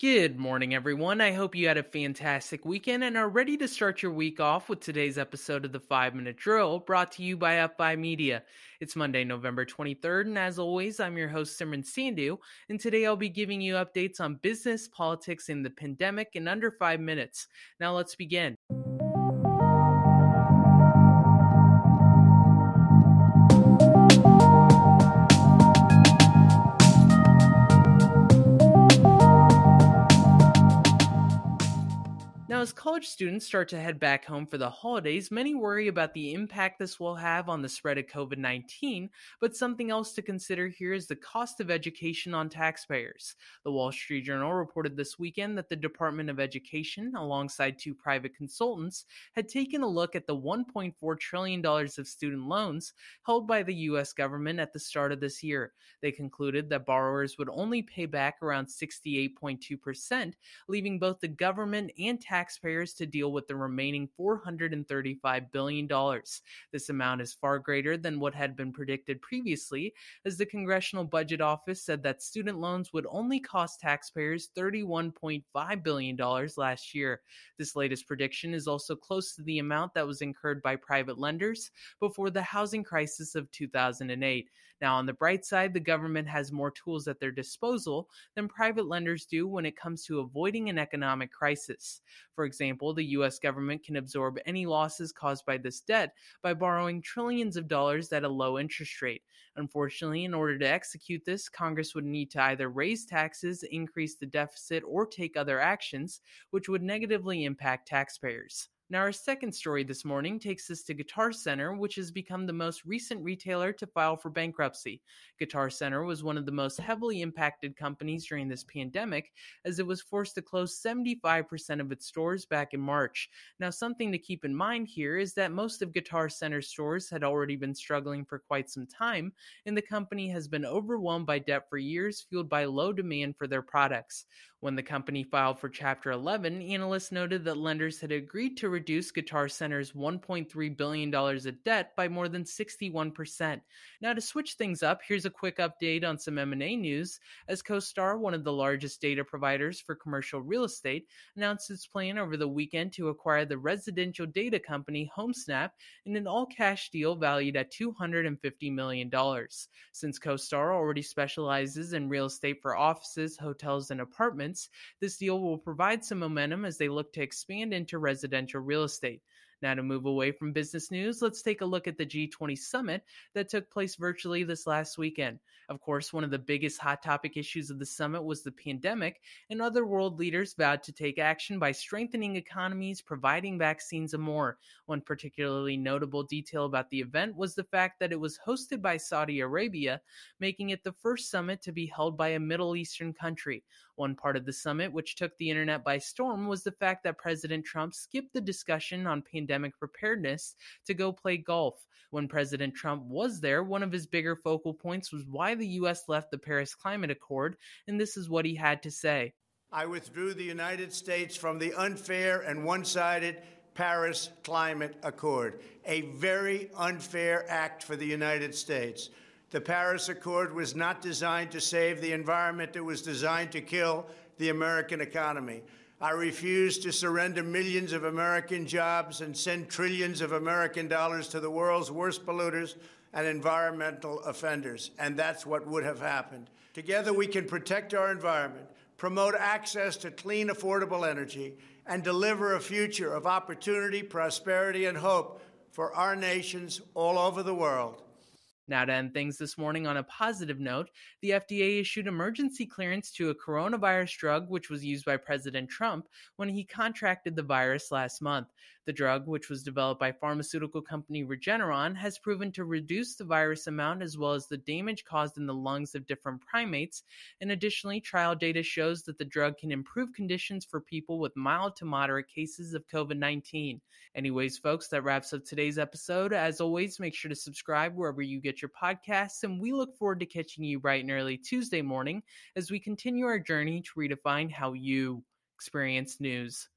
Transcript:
Good morning, everyone. I hope you had a fantastic weekend and are ready to start your week off with today's episode of the 5 Minute Drill brought to you by F5 Media. It's Monday, November 23rd, and as always, I'm your host, Simran Sandhu, and today I'll be giving you updates on business, politics, and the pandemic in under five minutes. Now let's begin. Now, as college students start to head back home for the holidays, many worry about the impact this will have on the spread of COVID 19. But something else to consider here is the cost of education on taxpayers. The Wall Street Journal reported this weekend that the Department of Education, alongside two private consultants, had taken a look at the $1.4 trillion of student loans held by the U.S. government at the start of this year. They concluded that borrowers would only pay back around 68.2%, leaving both the government and tax taxpayers to deal with the remaining $435 billion. This amount is far greater than what had been predicted previously, as the Congressional Budget Office said that student loans would only cost taxpayers $31.5 billion last year. This latest prediction is also close to the amount that was incurred by private lenders before the housing crisis of 2008. Now, on the bright side, the government has more tools at their disposal than private lenders do when it comes to avoiding an economic crisis. For example, the US government can absorb any losses caused by this debt by borrowing trillions of dollars at a low interest rate. Unfortunately, in order to execute this, Congress would need to either raise taxes, increase the deficit, or take other actions, which would negatively impact taxpayers. Now, our second story this morning takes us to Guitar Center, which has become the most recent retailer to file for bankruptcy. Guitar Center was one of the most heavily impacted companies during this pandemic, as it was forced to close 75% of its stores back in March. Now, something to keep in mind here is that most of Guitar Center's stores had already been struggling for quite some time, and the company has been overwhelmed by debt for years, fueled by low demand for their products. When the company filed for Chapter 11, analysts noted that lenders had agreed to reduce Guitar Center's $1.3 billion of debt by more than 61%. Now, to switch things up, here's a quick update on some M&A news, as CoStar, one of the largest data providers for commercial real estate, announced its plan over the weekend to acquire the residential data company HomeSnap in an all-cash deal valued at $250 million. Since CoStar already specializes in real estate for offices, hotels, and apartments, this deal will provide some momentum as they look to expand into residential real estate. Now, to move away from business news, let's take a look at the G20 summit that took place virtually this last weekend. Of course, one of the biggest hot topic issues of the summit was the pandemic, and other world leaders vowed to take action by strengthening economies, providing vaccines, and more. One particularly notable detail about the event was the fact that it was hosted by Saudi Arabia, making it the first summit to be held by a Middle Eastern country. One part of the summit, which took the internet by storm, was the fact that President Trump skipped the discussion on pandemic preparedness to go play golf. When President Trump was there, one of his bigger focal points was why the U.S. left the Paris Climate Accord, and this is what he had to say. I withdrew the United States from the unfair and one sided Paris Climate Accord, a very unfair act for the United States. The Paris Accord was not designed to save the environment, it was designed to kill the American economy. I refuse to surrender millions of American jobs and send trillions of American dollars to the world's worst polluters and environmental offenders. And that's what would have happened. Together, we can protect our environment, promote access to clean, affordable energy, and deliver a future of opportunity, prosperity, and hope for our nations all over the world. Now, to end things this morning on a positive note, the FDA issued emergency clearance to a coronavirus drug which was used by President Trump when he contracted the virus last month. The drug, which was developed by pharmaceutical company Regeneron, has proven to reduce the virus amount as well as the damage caused in the lungs of different primates. And additionally, trial data shows that the drug can improve conditions for people with mild to moderate cases of COVID 19. Anyways, folks, that wraps up today's episode. As always, make sure to subscribe wherever you get your podcasts, and we look forward to catching you bright and early Tuesday morning as we continue our journey to redefine how you experience news.